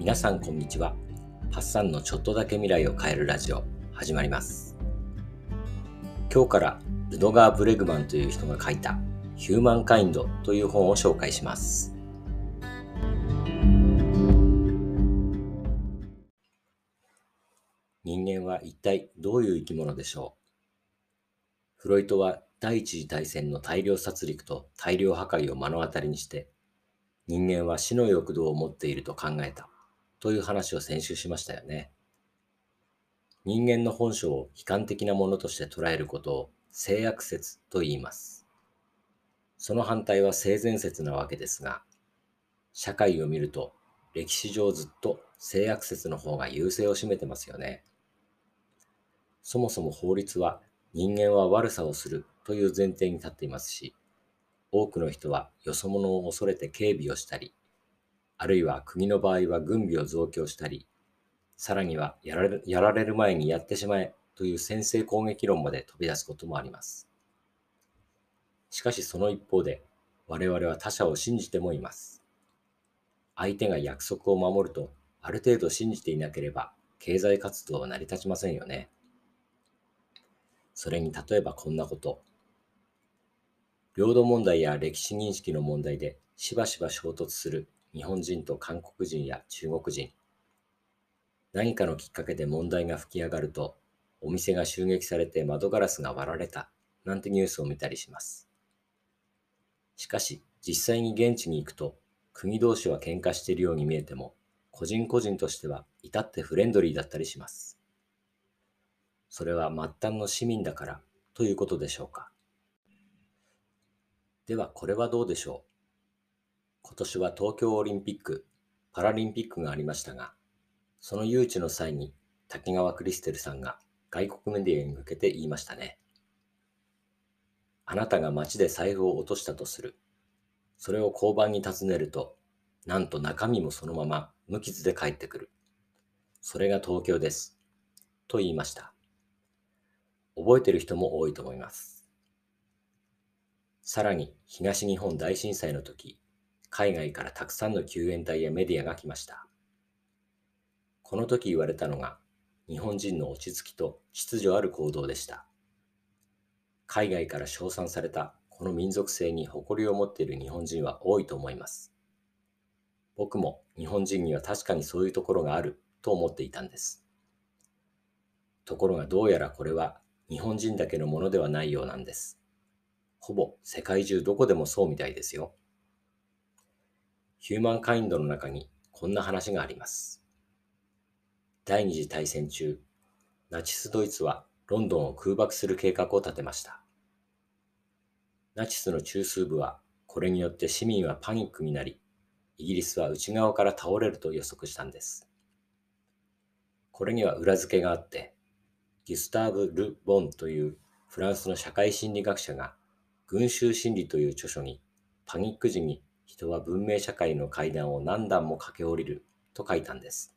皆さんこんにちは。パッサンのちょっとだけ未来を変えるラジオ始まります。今日からルドガー・ブレグマンという人が書いたヒューマンカインドという本を紹介します。人間は一体どういう生き物でしょう？フロイトは第一次大戦の大量殺戮と大量破壊を目の当たりにして人間は死の欲動を持っていると考えたという話を先週しましたよね。人間の本性を悲観的なものとして捉えることを性悪説と言います。その反対は性善説なわけですが、社会を見ると歴史上ずっと性悪説の方が優勢を占めてますよね。そもそも法律は人間は悪さをするという前提に立っていますし、多くの人はよそ者を恐れて警備をしたり、あるいは国の場合は軍備を増強したり、さらにはやられるやられる前にやってしまえという先制攻撃論まで飛び出すこともあります。しかしその一方で、我々は他者を信じてもいます。相手が約束を守ると、ある程度信じていなければ、経済活動は成り立ちませんよね。それに例えばこんなこと。領土問題や歴史認識の問題でしばしば衝突する日本人と韓国人や中国人。何かのきっかけで問題が吹き上がると、お店が襲撃されて窓ガラスが割られたなんてニュースを見たりします。しかし、実際に現地に行くと、国同士は喧嘩しているように見えても、個人個人としては至ってフレンドリーだったりします。それは末端の市民だからということでしょうか。ではこれはどうでしょう今年は東京オリンピック・パラリンピックがありましたが、その誘致の際に滝川クリステルさんが外国メディアに向けて言いましたね。あなたが街で財布を落としたとする。それを交番に尋ねると、なんと中身もそのまま無傷で帰ってくる。それが東京です。と言いました。覚えてる人も多いと思います。さらに東日本大震災の時、海外からたくさんの救援隊やメディアが来ました。この時言われたのが、日本人の落ち着きと秩序ある行動でした。海外から称賛されたこの民族性に誇りを持っている日本人は多いと思います。僕も日本人には確かにそういうところがあると思っていたんです。ところがどうやらこれは日本人だけのものではないようなんです。ほぼ世界中どこでもそうみたいですよ。ヒューマンカインドの中にこんな話があります。第二次大戦中、ナチスドイツはロンドンを空爆する計画を立てました。ナチスの中枢部はこれによって市民はパニックになり、イギリスは内側から倒れると予測したんです。これには裏付けがあって、ギュスターブ・ル・ボンというフランスの社会心理学者が群衆心理という著書にパニック時に人は文明社会の階段を何段も駆け下りると書いたんです。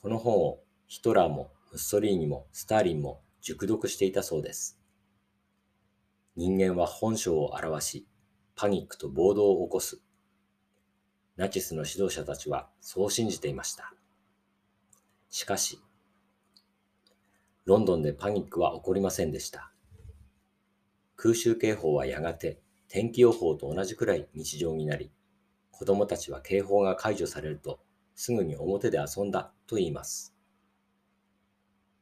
この本をヒトラーもムッソリーニもスターリンも熟読していたそうです。人間は本性を表し、パニックと暴動を起こす。ナチスの指導者たちはそう信じていました。しかし、ロンドンでパニックは起こりませんでした。空襲警報はやがて天気予報と同じくらい日常になり、子供たちは警報が解除されるとすぐに表で遊んだと言います。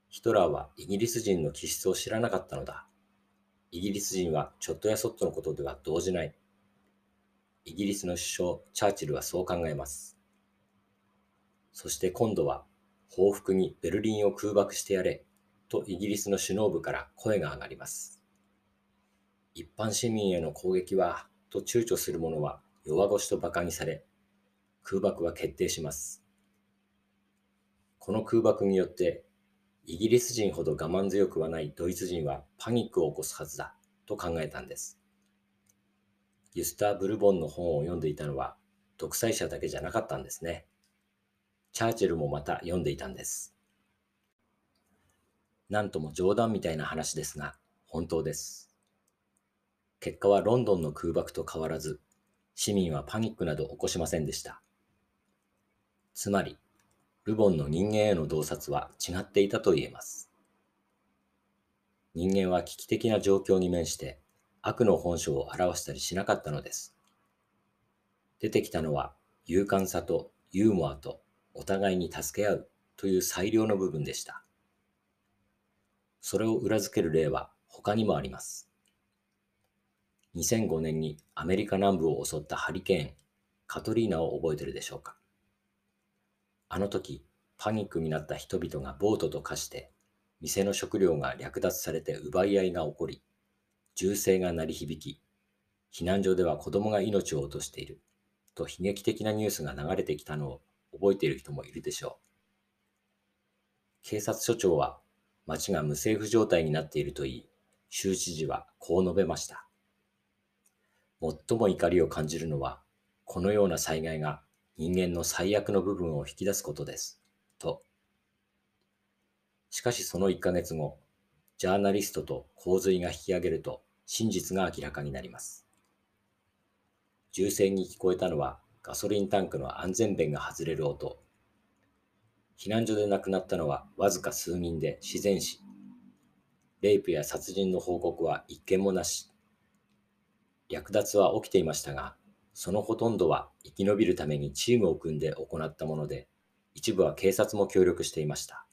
ヒトラーはイギリス人の気質を知らなかったのだ。イギリス人はちょっとやそっとのことでは動じない。イギリスの首相チャーチルはそう考えます。そして今度は報復にベルリンを空爆してやれとイギリスの首脳部から声が上がります。一般市民への攻撃はと躊躇する者は弱腰と馬鹿にされ、空爆は決定します。この空爆によって、イギリス人ほど我慢強くはないドイツ人はパニックを起こすはずだと考えたんです。ギュスター・ブルボンの本を読んでいたのは独裁者だけじゃなかったんですね。チャーチルもまた読んでいたんです。なんとも冗談みたいな話ですが、本当です。結果はロンドンの空爆と変わらず、市民はパニックなど起こしませんでした。つまり、ルボンの人間への洞察は違っていたと言えます。人間は危機的な状況に面して悪の本性を表したりしなかったのです。出てきたのは勇敢さとユーモアとお互いに助け合うという最良の部分でした。それを裏付ける例は他にもあります。2005年にアメリカ南部を襲ったハリケーン、カトリーナを覚えてるでしょうか？あの時、パニックになった人々がボートと化して、店の食料が略奪されて奪い合いが起こり、銃声が鳴り響き、避難所では子供が命を落としている、と悲劇的なニュースが流れてきたのを覚えている人もいるでしょう。警察署長は、町が無政府状態になっていると言い、州知事はこう述べました。最も怒りを感じるのは、このような災害が人間の最悪の部分を引き出すことです。と。しかしその1ヶ月後、ジャーナリストと洪水が引き上げると真実が明らかになります。銃声に聞こえたのはガソリンタンクの安全弁が外れる音。避難所で亡くなったのはわずか数人で自然死。レイプや殺人の報告は一件もなし。略奪は起きていましたが、そのほとんどは生き延びるためにチームを組んで行ったもので、一部は警察も協力していました。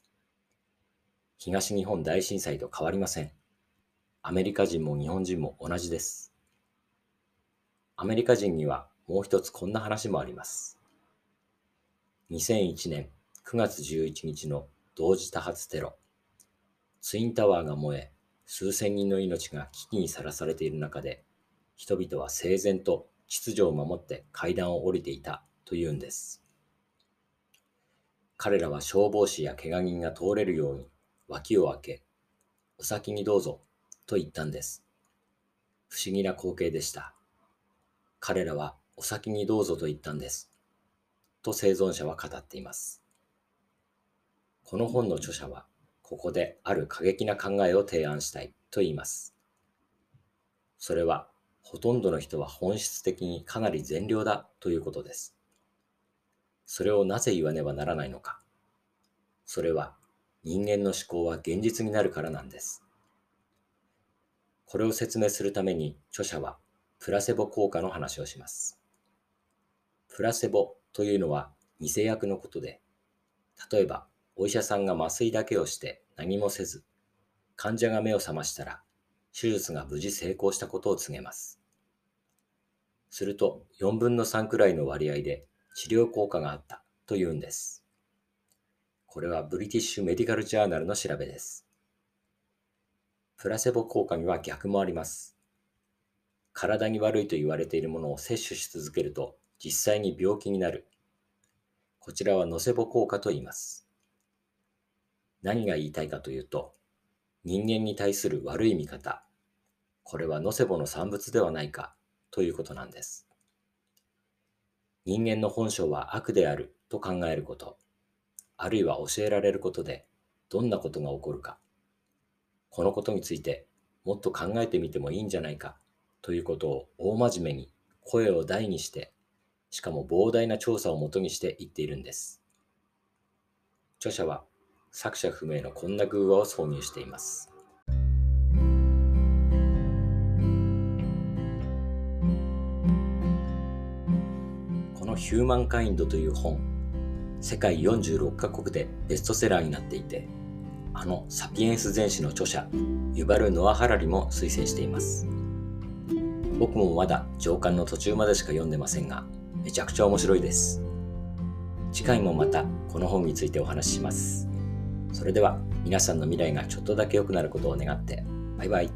東日本大震災と変わりません。アメリカ人も日本人も同じです。アメリカ人にはもう一つこんな話もあります。2001年9月11日の同時多発テロ。ツインタワーが燃え、数千人の命が危機にさらされている中で、人々は整然と秩序を守って階段を降りていたというんです。彼らは消防士や怪我人が通れるように脇を開け、お先にどうぞと言ったんです。不思議な光景でした。彼らはお先にどうぞと言ったんです。と生存者は語っています。この本の著者は、ここである過激な考えを提案したいと言います。それはほとんどの人は本質的にかなり善良だということです。それをなぜ言わねばならないのか。それは人間の思考は現実になるからなんです。これを説明するために著者はプラセボ効果の話をします。プラセボというのは偽薬のことで、例えばお医者さんが麻酔だけをして何もせず、患者が目を覚ましたら手術が無事成功したことを告げます。すると4分の3くらいの割合で治療効果があったというんです。これはブリティッシュメディカルジャーナルの調べです。プラセボ効果には逆もあります。体に悪いと言われているものを摂取し続けると実際に病気になる。こちらはノセボ効果と言います。何が言いたいかというと、人間に対する悪い見方、これはノセボの産物ではないかということなんです。人間の本性は悪であると考えること、あるいは教えられることでどんなことが起こるか、このことについてもっと考えてみてもいいんじゃないかということを大真面目に声を大にして、しかも膨大な調査をもとにして言っているんです。著者は作者不明のこんな偶話を挿入しています。ヒューマンカインドという本、世界46カ国でベストセラーになっていて、あのサピエンス全史の著者、ユバル・ノア・ハラリも推薦しています。僕もまだ上巻の途中までしか読んでませんが、めちゃくちゃ面白いです。次回もまたこの本についてお話しします。それでは皆さんの未来がちょっとだけ良くなることを願って、バイバイ。